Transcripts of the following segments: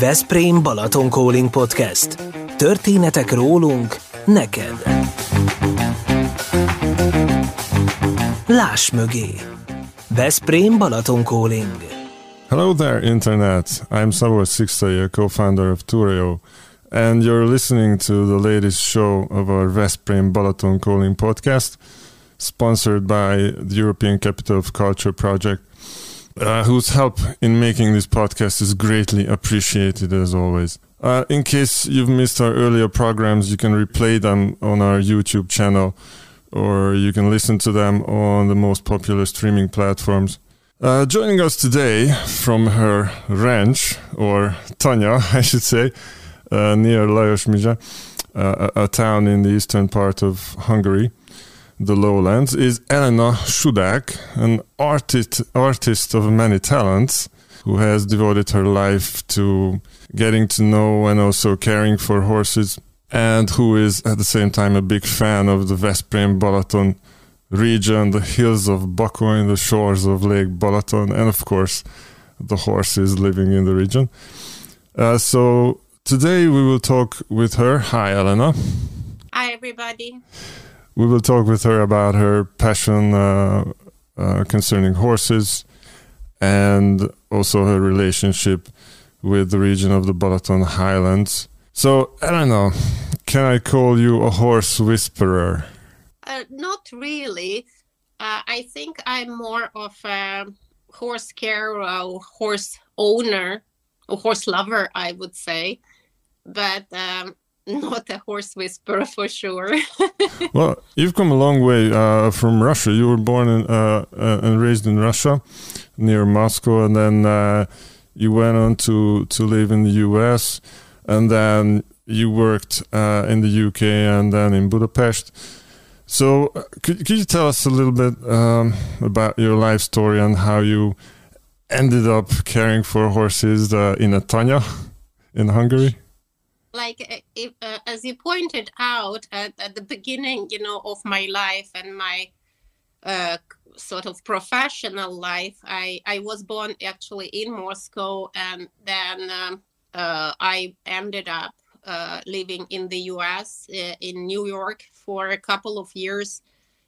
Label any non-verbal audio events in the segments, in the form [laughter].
Veszprém Balaton Calling Podcast. Történetek rólunk neked. Láss mögé. Veszprém Balaton Calling. Hello there, Internet. I'm Szabolcs Szikszai, a co-founder of Tureo, and you're listening to the latest show of our Veszprém Balaton Calling podcast, sponsored by the European Capital of Culture project uh, whose help in making this podcast is greatly appreciated as always. Uh, in case you've missed our earlier programs, you can replay them on our YouTube channel or you can listen to them on the most popular streaming platforms. Uh, joining us today from her ranch, or Tanya, [laughs] I should say, uh, near Lajos uh, a, a town in the eastern part of Hungary, the lowlands is Elena Sudak, an artist, artist of many talents who has devoted her life to getting to know and also caring for horses, and who is at the same time a big fan of the Veszprém Balaton region, the hills of Bakony, the shores of Lake Balaton, and of course the horses living in the region. Uh, so today we will talk with her. Hi, Elena. Hi, everybody we will talk with her about her passion uh, uh, concerning horses and also her relationship with the region of the Balaton Highlands. So, I don't know, can I call you a horse whisperer? Uh, not really. Uh, I think I'm more of a horse carer, or horse owner, a horse lover, I would say. But um, [laughs] not a horse whisperer for sure. [laughs] well, you've come a long way uh, from Russia. You were born in, uh, uh, and raised in Russia, near Moscow, and then uh, you went on to to live in the U.S. and then you worked uh, in the UK and then in Budapest. So, could could you tell us a little bit um, about your life story and how you ended up caring for horses in Atanya in Hungary? Like uh, if, uh, as you pointed out at, at, the beginning you know of my life and my uh, sort of professional life i i was born actually in moscow and then um, uh, i ended up uh, living in the us uh, in new york for a couple of years.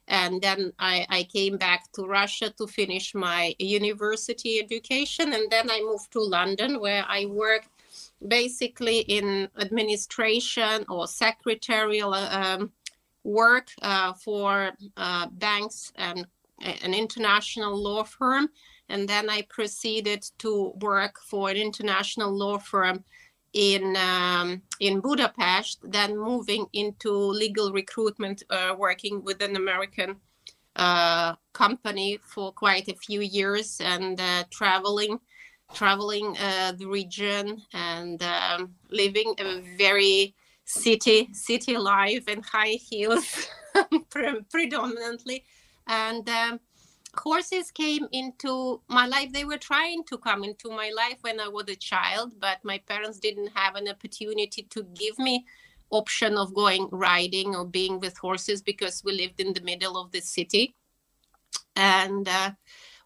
And then I, I came back to russia to finish my university education. And then i moved to london where i worked basically in administration or secretarial um, work uh, for uh, banks and an international law firm. And then I proceeded to work for an international law firm in um, in Budapest. Then moving into legal recruitment, uh, working with an American uh, company for quite a few years and uh, traveling traveling uh, the region and um, living a very city city life and high heels [laughs] predominantly. And um, horses came into my life. They were trying to come into my life when i was a child but my parents didn't have an opportunity to give me option of going riding or being with horses because we lived in the middle of the city. And uh,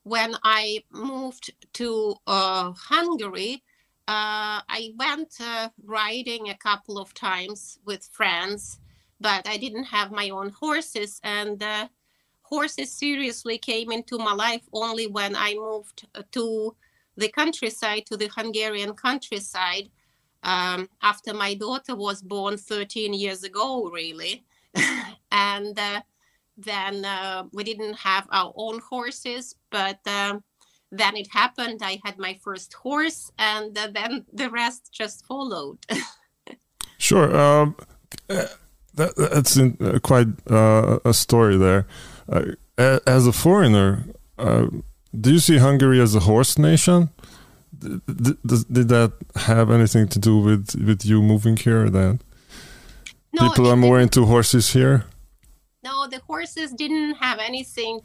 when I moved to uh, Hungary, uh, I went uh, riding a couple of times with friends, but I didn't have my own horses. And horses seriously came into my life only when I moved uh, to the countryside, to the Hungarian countryside, um, after my daughter was born 13 years ago, really. [laughs] and uh, then uh, we didn't have our own horses, but um, then it happened. I had my first horse, and uh, then the rest just followed. [laughs] sure. Um, uh, that, that's in, uh, quite uh, a story there. as a foreigner, do you see Hungary as a horse nation? Did, did, did that have anything to do with, with you moving here? Then no, people are more into horses here no, the horses didn't have anything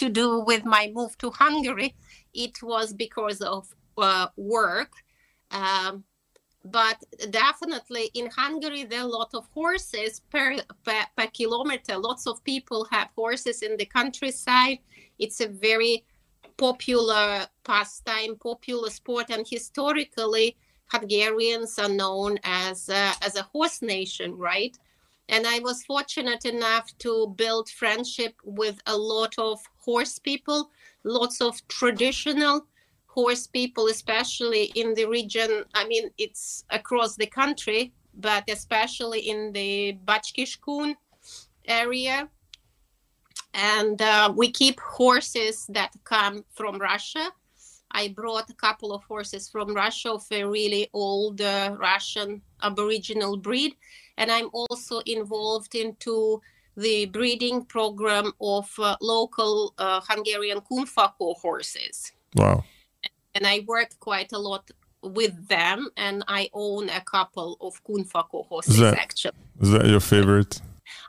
to do with my move to Hungary. It was because of uh, work. Um, but definitely in Hungary, there are a lot of horses per, per, per kilometer. Lots of people have horses in the countryside. It's a very popular pastime, popular sport, and historically, Hungarians are known as uh, as a horse nation, right? And I was fortunate enough to build friendship with a lot of horse people, lots of traditional horse people, especially in the region. I mean, it's across the country, but especially in the Bács-Kiskun area. And uh, we keep horses that come from Russia. I brought a couple of horses from Russia of a really old uh, Russian Aboriginal breed and I'm also involved into the breeding program of uh, local uh, Hungarian Kunfakó horses. Wow. And I work quite a lot with them, and I own a couple of Kunfakó horses, is that, actually. Is that your favorite?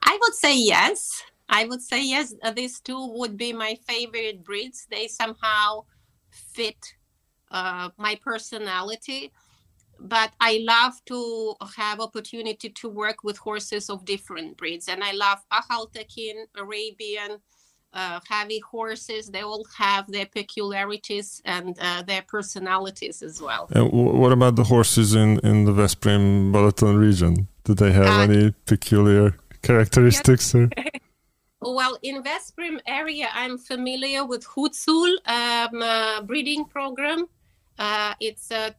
I would say yes. I would say yes. Uh, these two would be my favorite breeds. They somehow fit uh, my personality but I love to have opportunity to work with horses of different breeds, and I love Ahaltekin, Arabian, uh, heavy horses. They all have their peculiarities and uh, their personalities as well. And what about the horses in in the Veszprém Balaton region? Do they have uh, any peculiar characteristics? Or? [laughs] Well, in Veszprém area, I'm familiar with Hutsul um, uh, breeding program. Uh, it's uh,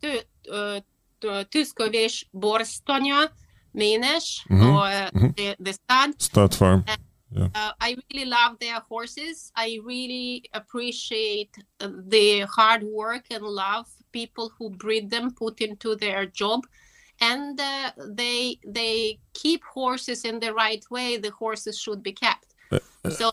uh Tűzkövés Borstonya, Ménes, mm-hmm. or mm-hmm. the, the stud. Stud farm. Yeah. Uh, I really love their horses. I really appreciate the hard work and love people who breed them put into their job, and uh, they they keep horses in the right way. The horses should be kept. Uh, uh so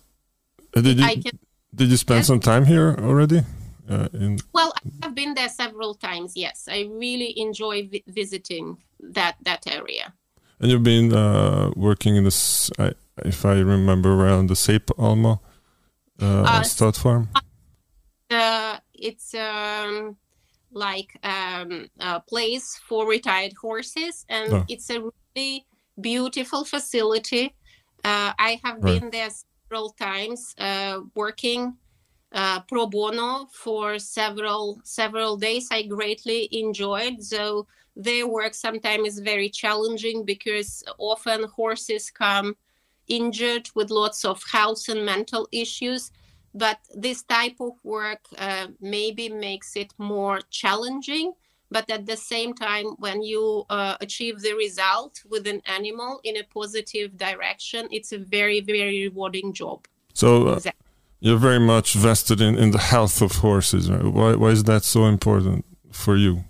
did you can, did you spend some time here already? Uh, in... Well, I have been there several times. Yes, I really enjoy vi- visiting that that area. And you've been uh, working in this, I, if I remember around the Szépalma uh, uh, stud farm. Uh, it's um, like um, a place for retired horses, and oh. it's a really beautiful facility. Uh, I have right. been there several times, uh, working uh, pro bono for several several days. I greatly enjoyed. So their work sometimes is very challenging because often horses come injured with lots of health and mental issues. But this type of work uh, maybe makes it more challenging. But at the same time, when you uh, achieve the result with an animal in a positive direction, it's a very, very rewarding job. So, uh, exactly you're very much vested in, in the health of horses. Right? Why, why is that so important for you?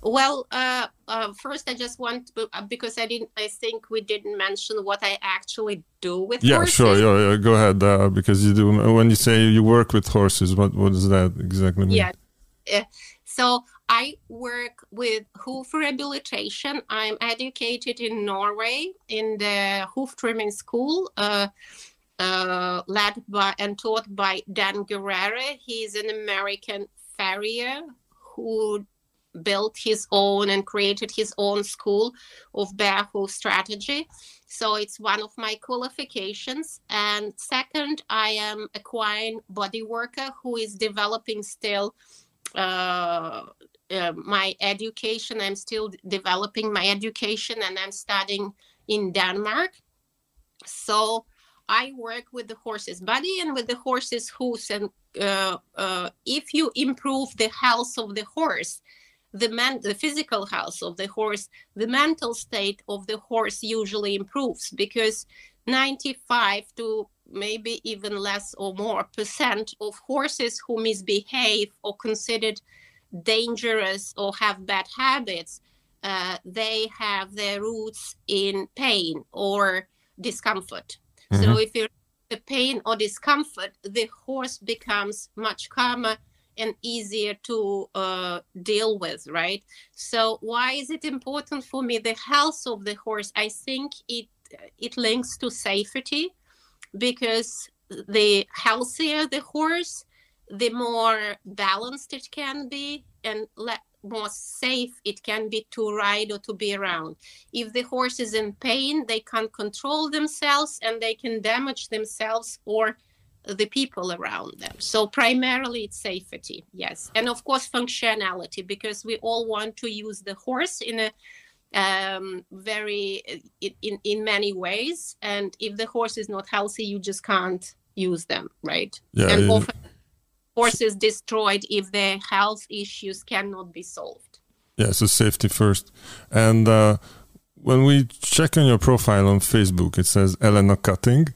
Well, uh, uh, first, I just want to, uh, because I didn't. I think we didn't mention what I actually do with yeah, horses. sure. Yeah, yeah. Go ahead. Uh, because you do. When you say you work with horses, what what does that exactly mean? Yeah. Uh, so I work with hoof rehabilitation. I'm educated in Norway in the hoof trimming school. Uh, led by and taught by Dan Guerrero. He's an American farrier who built his own and created his own school of bare hoof strategy. So it's one of my qualifications. And second, I am equine body worker who is developing still uh, uh, my education. I'm still developing my education and I'm studying in Denmark. So I work with the horse's body and with the horse's hooves. And uh, uh, if you improve the health of the horse, the man, the physical health of the horse, the mental state of the horse usually improves because 95 to maybe even less or more percent of horses who misbehave or considered dangerous or have bad habits, uh, they have their roots in pain or discomfort. Mm-hmm. So if you the pain or discomfort, the horse becomes much calmer and easier to uh, deal with, right? So why is it important for me? The health of the horse, I think it it links to safety because the healthier the horse, the more balanced it can be and let more safe it can be to ride or to be around. If the horse is in pain, they can't control themselves and they can damage themselves or the people around them. So primarily it's safety, yes, and of course functionality because we all want to use the horse in a um, very in in many ways, and if the horse is not healthy, you just can't use them, right? Yeah, and often horses destroyed if their health issues cannot be solved. Yeah, so safety first. And uh, when we check on your profile on Facebook, it says Elena Cutting.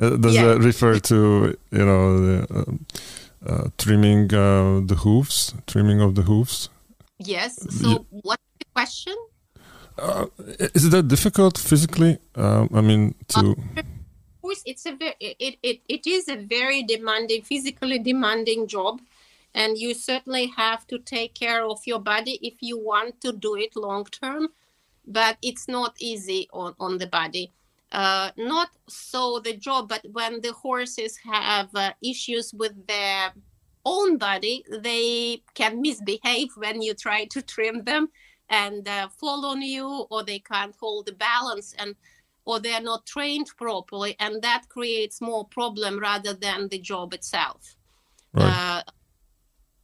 Uh, does Yeah. that refer to you know the, um, uh, trimming uh, the hooves, trimming of the hooves? Yes. So Yeah. what's the question? Uh, is that difficult physically? Um, I mean, to it's a very it, it, it is a very demanding, physically demanding job, and you certainly have to take care of your body if you want to do it long term. But it's not easy on on the body. Uh, not so the job, but when the horses have uh, issues with their own body, they can misbehave when you try to trim them and uh, fall on you, or they can't hold the balance and or they're not trained properly, and that creates more problem rather than the job itself. Right. Uh,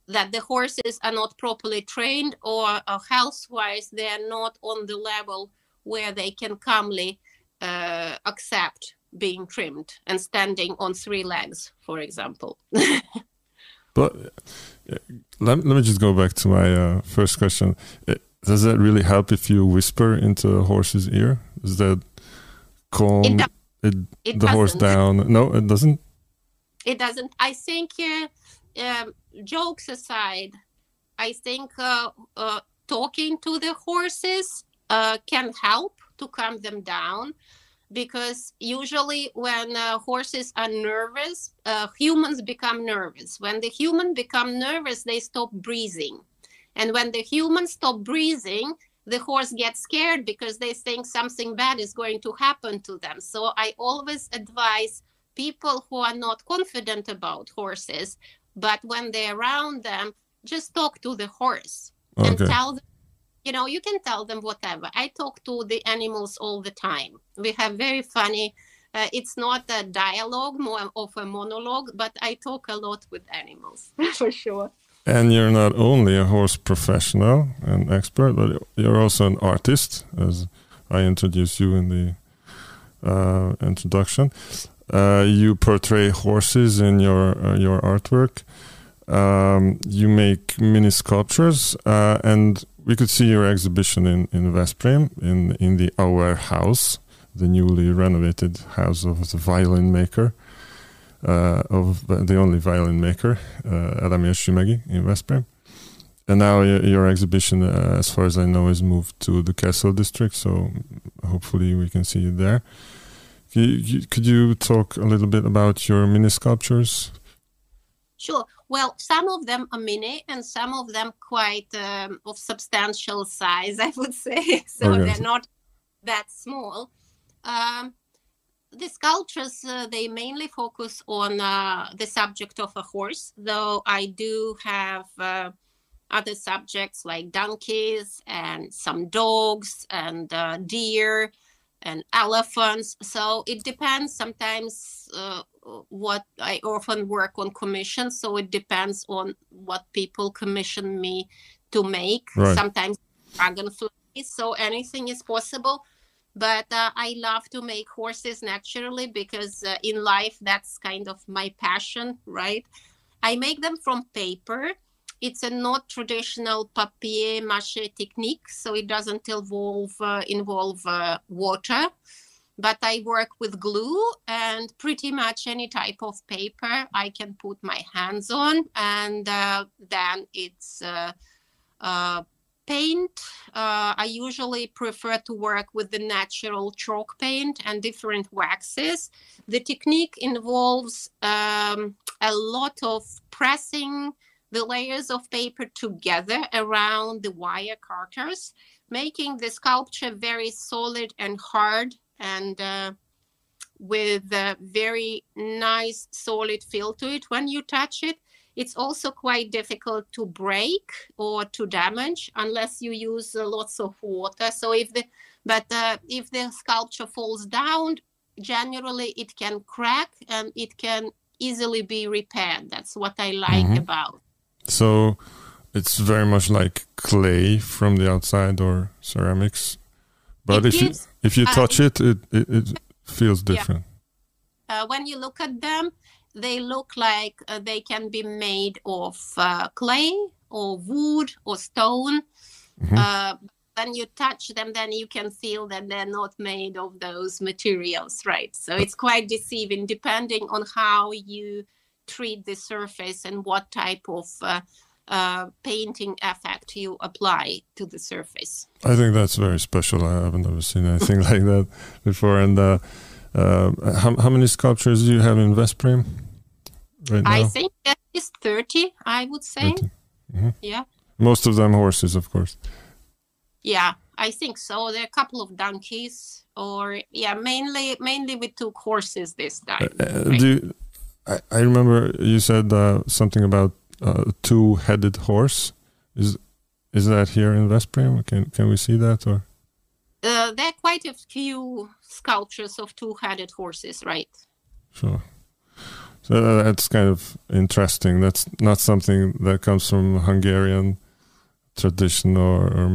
that the horses are not properly trained, or uh, health-wise they're not on the level where they can calmly uh, accept being trimmed and standing on three legs, for example. [laughs] But uh, let, let me just go back to my uh, first question. Uh, Does that really help if you whisper into a horse's ear? Does that calm It it, it the horse doesn't. down? No, it doesn't. it doesn't i think uh, um, jokes aside i think uh, uh, talking to the horses uh, can help to calm them down because usually when uh, horses are nervous uh, humans become nervous when the human become nervous they stop breathing and when the human stop breathing the horse gets scared because they think something bad is going to happen to them so i always advise people who are not confident about horses, but when they're around them, just talk to the horse and tell them, you know, you can tell them whatever. I talk to the animals all the time. We have very funny, uh, it's not a dialogue, more of a monologue, but I talk a lot with animals [laughs] for sure. And you're not only a horse professional and expert, but you're also an artist, as I introduced you in the uh, introduction. Uh, you portray horses in your uh, your artwork. Um, you make mini sculptures, uh, and we could see your exhibition in in Veszprém in in the Auer House, the newly renovated house of the violin maker, uh, of the only violin maker, uh, Adamir Shimegi in Veszprém. And now your, your exhibition, uh, as far as I know, is moved to the Castle District. So hopefully we can see you there. Could you, could you talk a little bit about your mini sculptures? Sure. Well, some of them are mini and some of them quite um, of substantial size, [laughs] I would say. [laughs] so Okay. they're not that small. Um, the sculptures, uh, they mainly focus on uh, the subject of a horse, though I do have uh, other subjects like donkeys and some dogs and uh, deer and elephants. So it depends. Sometimes uh, what I often work on commission, so it depends on what people commission me to make. Right. Sometimes dragonflies, so anything is possible. But uh, I love to make horses naturally because uh, in life that's kind of my passion, right? I make them from paper. It's a not traditional papier mâché technique, so it doesn't involve uh, involve uh, water. But I work with glue and pretty much any type of paper I can put my hands on, and uh, then it's uh, paint. Uh, I usually prefer to work with the natural chalk paint and different waxes. The technique involves um, a lot of pressing the layers of paper together around the wire cutters, making the sculpture very solid and hard and uh, with a very nice solid feel to it when you touch it. It's also quite difficult to break or to damage unless you use uh, lots of water. So if the but uh, if the sculpture falls down, generally it can crack and it can easily be repaired. That's what I like mm-hmm. about. So it's very much like clay from the outside or ceramics. But it if gives, you if you uh, touch uh, it, it, it, it feels different. Yeah. Uh, when you look at them, they look like uh, they can be made of uh, clay or wood or stone. Mm-hmm. Uh, when you touch them, then you can feel that they're not made of those materials, right? So it's quite deceiving depending on how you treat the surface and what type of uh, uh, painting effect you apply to the surface. I think that's very special. I haven't ever seen anything [laughs] like that before. And uh, uh, how, how many sculptures do you have in Veszprém right now? I think at least 30, I would say. Mm-hmm. Yeah. Most of them horses, of course. Yeah, I think so. There are a couple of donkeys, or yeah, mainly mainly we took horses this time. Uh, uh right? do you, I, I remember you said uh, something about a two-headed horse. Is is that here in Veszprém? Can can we see that or? Uh, there are quite a few sculptures of two-headed horses, right? Sure. So uh, that's kind of interesting. That's not something that comes from Hungarian tradition or, or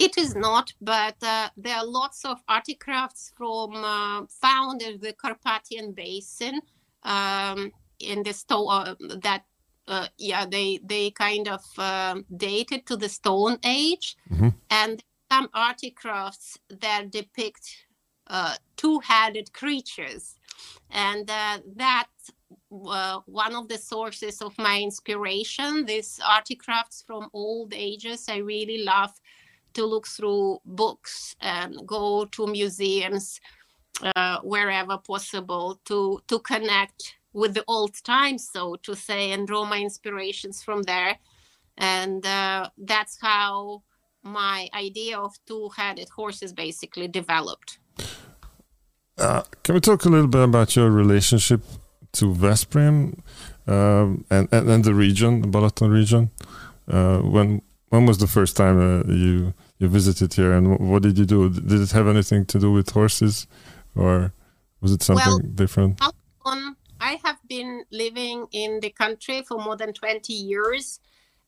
it is not, but uh, there are lots of artifacts from uh, found in the Carpathian Basin um, in the stone uh, that uh, yeah they they kind of um, dated to the Stone Age, mm-hmm. and some artifacts that depict uh, two-headed creatures, and uh, that uh, one of the sources of my inspiration. These artifacts from old ages. I really love to look through books and go to museums uh, wherever possible to to connect with the old times, so to say, and draw my inspirations from there. And uh, that's how my idea of two-headed horses basically developed. Uh, can we talk a little bit about your relationship to Veszprém um, and, and, and the region, the Balaton region. Uh, when when was the first time uh, you you visited here, and what did you do? Did it have anything to do with horses, or was it something well, different? Um, I have been living in the country for more than twenty years,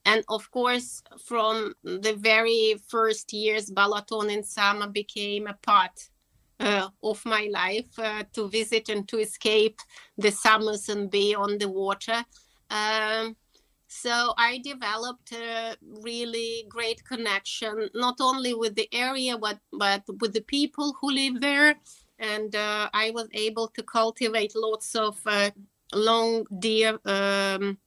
and of course, from the very first years, Balaton and Sama became a part uh, of my life uh, to visit and to escape the summers and be on the water. Um, so I developed a really great connection, not only with the area, but, but with the people who live there. And uh, I was able to cultivate lots of uh, long, dear um,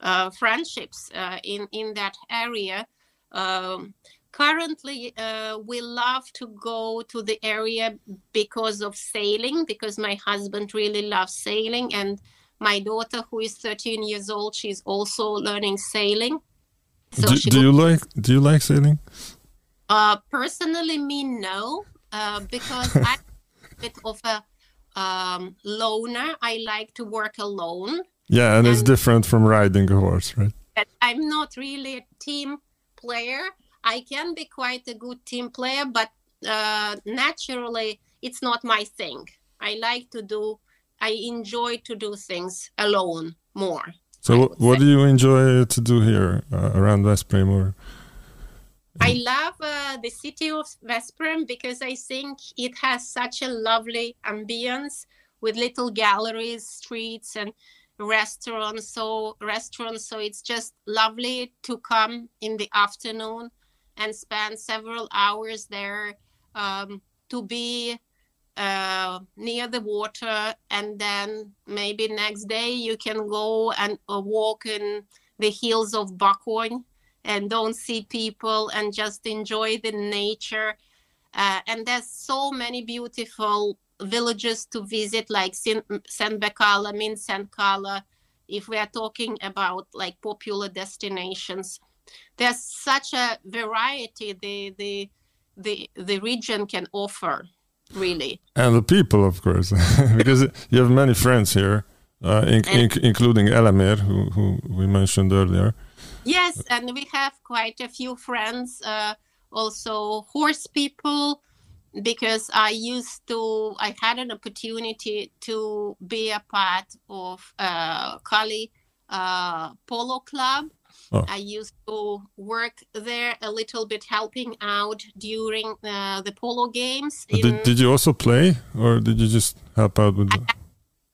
uh, friendships uh, in, in that area. Um, currently uh, we love to go to the area because of sailing because my husband really loves sailing and my daughter who is 13 years old she's also learning sailing. So do, do you like do you like sailing? Uh, personally me no. Uh, because [laughs] i'm a bit of a um, loner. I like to work alone. Yeah and, and it's different from riding a horse right? I'm not really a team player I can be quite a good team player, but uh, naturally, it's not my thing. I like to do, I enjoy to do things alone more. So, what say. do you enjoy to do here uh, around Veszprém? Or I love uh, the city of Veszprém because I think it has such a lovely ambience with little galleries, streets, and restaurants. So restaurants. So it's just lovely to come in the afternoon and spend several hours there um, to be uh, near the water. And then maybe next day you can go and uh, walk in the hills of Bakony and don't see people and just enjoy the nature. Uh, and there's so many beautiful villages to visit like Szentbékkálla, Mindszentkálla if we are talking about like popular destinations there's such a variety the the the the region can offer really and the people of course [laughs] because you have many friends here uh, in, in, including Elamir who, who we mentioned earlier yes and we have quite a few friends uh, also horse people because I used to, I had an opportunity to be a part of uh, Kali uh, Polo Club. Oh. I used to work there a little bit, helping out during uh, the polo games. In- Did, did you also play, or did you just help out with? The...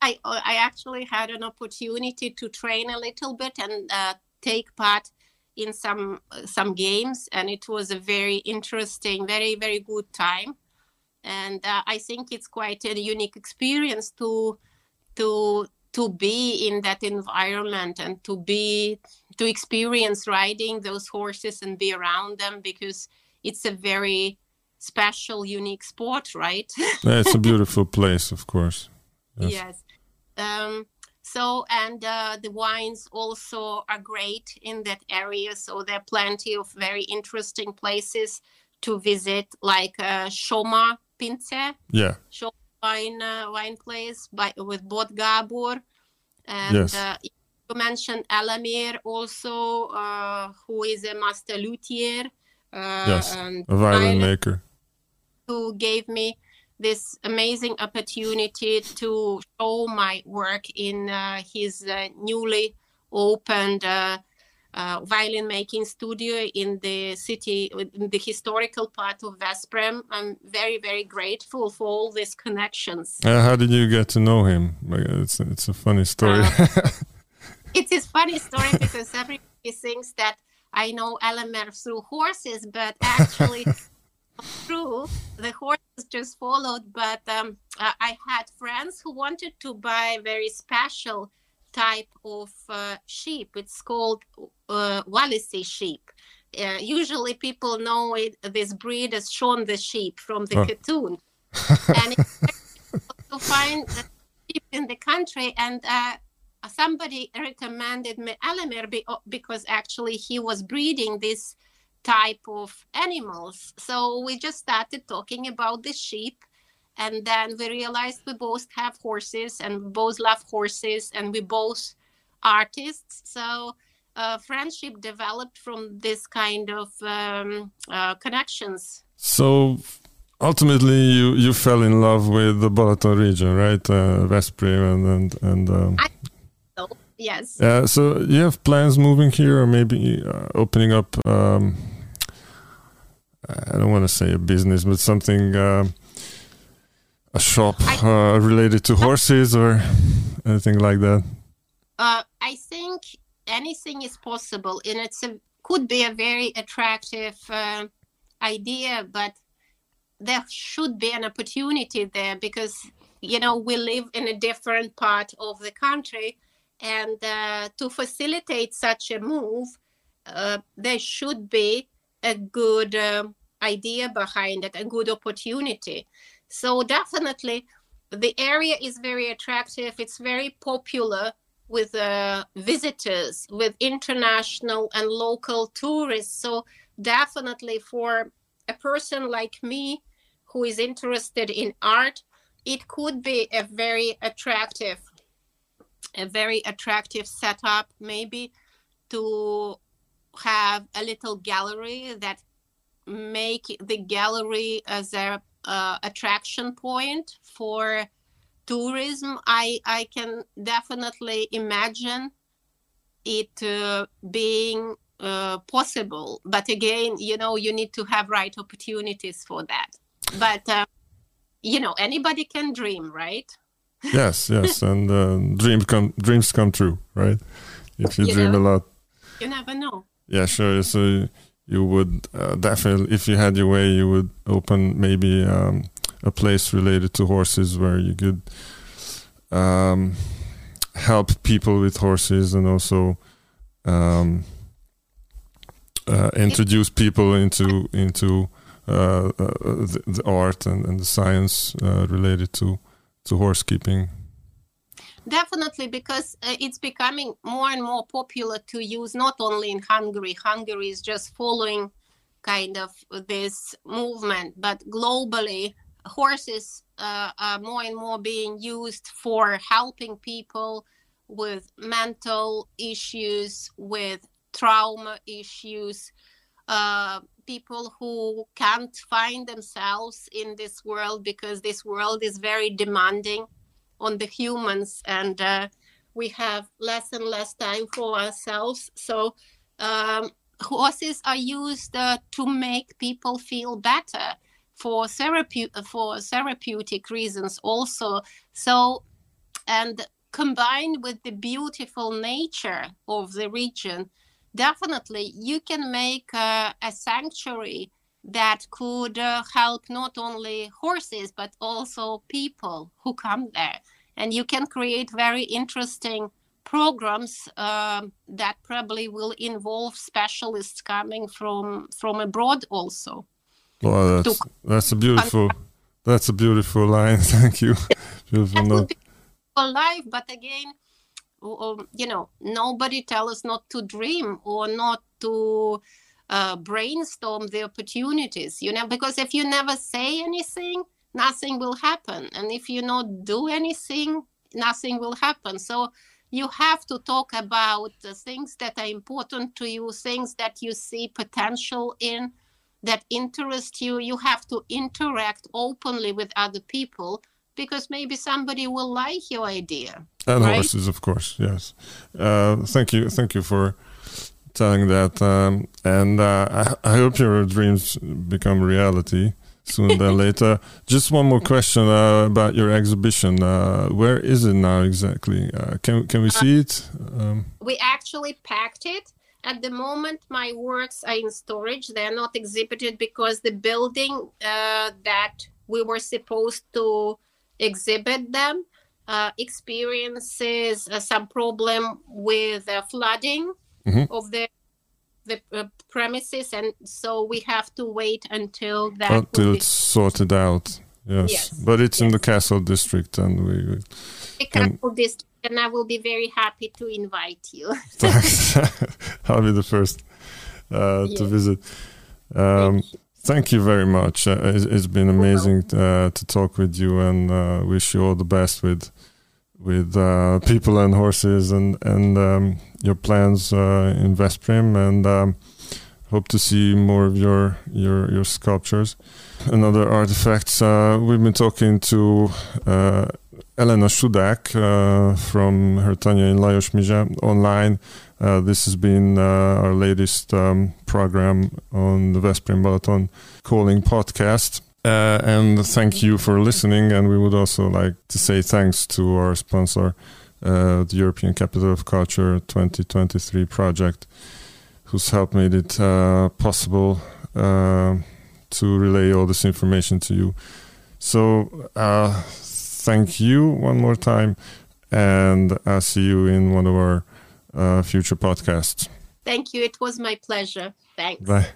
I, I actually had an opportunity to train a little bit and uh, take part in some some games, and it was a very interesting, very very good time. And uh, I think it's quite a unique experience to to to be in that environment and to be to experience riding those horses and be around them because it's a very special, unique sport, right? [laughs] Yeah, it's a beautiful place, of course. Yes. yes. Um, so, and uh, the wines also are great in that area. So, there are plenty of very interesting places to visit, like uh, Shoma Pince, Yeah, Shoma wine, uh, wine place by, with Bod Gabor. And Yes. You mentioned Alamir also, uh, who is a master luthier. Uh, Yes, a violin maker. who gave me this amazing opportunity to show my work in uh, his uh, newly opened uh, uh, violin making studio in the city, in the historical part of Veszprém. I'm very, very grateful for all these connections. Uh, how did you get to know him? It's it's a funny story. [laughs] It's a funny story because everybody thinks that I know Alamer through horses, but actually, [laughs] through The horses just followed. But um, I had friends who wanted to buy very special type of uh, sheep. It's called uh, Wallasey sheep. Uh, usually, people know it, this breed as Shaun the sheep from the Oh. cartoon, [laughs] and it's very difficult to find the sheep in the country. And uh, somebody recommended me be- because actually he was breeding this type of animals. So we just started talking about the sheep. And then we realized we both have horses and we both love horses and we both artists. So uh, friendship developed from this kind of um, uh, connections. so ultimately, you you fell in love with the Balaton region, right? Uh, Veszprém and and and. Um, So yes. uh, so you have plans moving here, or maybe uh, opening up? Um, I don't want to say a business, but something, um a shop I- uh, related to horses or anything like that. Uh, I think anything is possible, and it's a could be a very attractive uh, idea, but there should be an opportunity there because you know we live in a different part of the country, and uh, to facilitate such a move, uh, there should be a good um idea behind it, a good opportunity. So definitely, the area is very attractive. It's very popular with uh, visitors, with international and local tourists. So definitely for a person like me who is interested in art, it could be a very attractive, a very attractive setup, maybe to have a little gallery that make the gallery as a uh, attraction point for tourism. I i can definitely imagine it uh, being uh, possible. But again you know you need to have right opportunities for that. But uh, you know anybody can dream right Yes, yes, [laughs] and uh, dreams come dreams come true, right? If you You dream a lot. you never know Yeah, sure. So you would uh, definitely, if you had your way, you would open maybe um, a place related to horses where you could um, help people with horses and also um, uh, introduce people into into uh, uh, the, the art and, and the science uh, related to to horse keeping. Definitely, because uh, it's becoming more and more popular to use not only in Hungary. Hungary is just following kind of this movement, but globally, horses uh, are more and more being used for helping people with mental issues, with trauma issues. Uh, people who can't find themselves in this world because this world is very demanding on the humans and uh, we have less and less time for ourselves. So um, horses are used uh, to make people feel better for therapy for therapeutic reasons also. So and combined with the beautiful nature of the region definitely you can make uh, a sanctuary that could uh, help not only horses but also people who come there. And you can create very interesting programs um, that probably will involve specialists coming from from abroad also. Well that's, that's a beautiful that's a beautiful line. [laughs] Thank you. [laughs] Beautiful life but again you know nobody tell us not to dream or not to uh, brainstorm the opportunities you know because if you never say anything nothing will happen. And if you not do anything nothing will happen. So you have to talk about the things that are important to you things that you see potential in that interest you. You have to interact openly with other people because maybe somebody will like your idea and right? horses of course yes. Uh, thank you thank you for telling that um, and uh, I, I, hope your dreams become reality sooner than [laughs] later. Just one more question uh, about your exhibition. Uh, where is it now exactly? Uh, can, can we uh, see it? Um, we actually packed it. At the moment my works are in storage. They're not exhibited because the building that we were supposed to exhibit them uh, experiences uh, some problem with uh, flooding mm-hmm. of the the uh, premises, and so we have to wait until that until it's sorted out. Yes. yes. but it's yes. in the castle district, and we. The castle district, and I will be very happy to invite you. [laughs] [laughs] I'll be the first uh, yes. to visit. Um, Thank you very much. Uh, it's, it's been amazing uh, to talk with you, and uh, wish you all the best with with uh, people and horses and and um, your plans uh, in Veszprém. And um, hope to see more of your your your sculptures and other artifacts. Uh, we've been talking to Elena Sudák from Hertanya in Lajos online this has been uh, our latest um, program on the Veszprém Balaton Calling podcast. Uh, and thank you for listening. And we would also like to say thanks to our sponsor, uh, the European Capital of Culture 2023 project, who's helped made it uh, possible uh, to relay all this information to you. So thank you one more time. And I'll see you in one of our uh, Uh, future podcasts. Thank you. It was my pleasure. Thanks. Bye.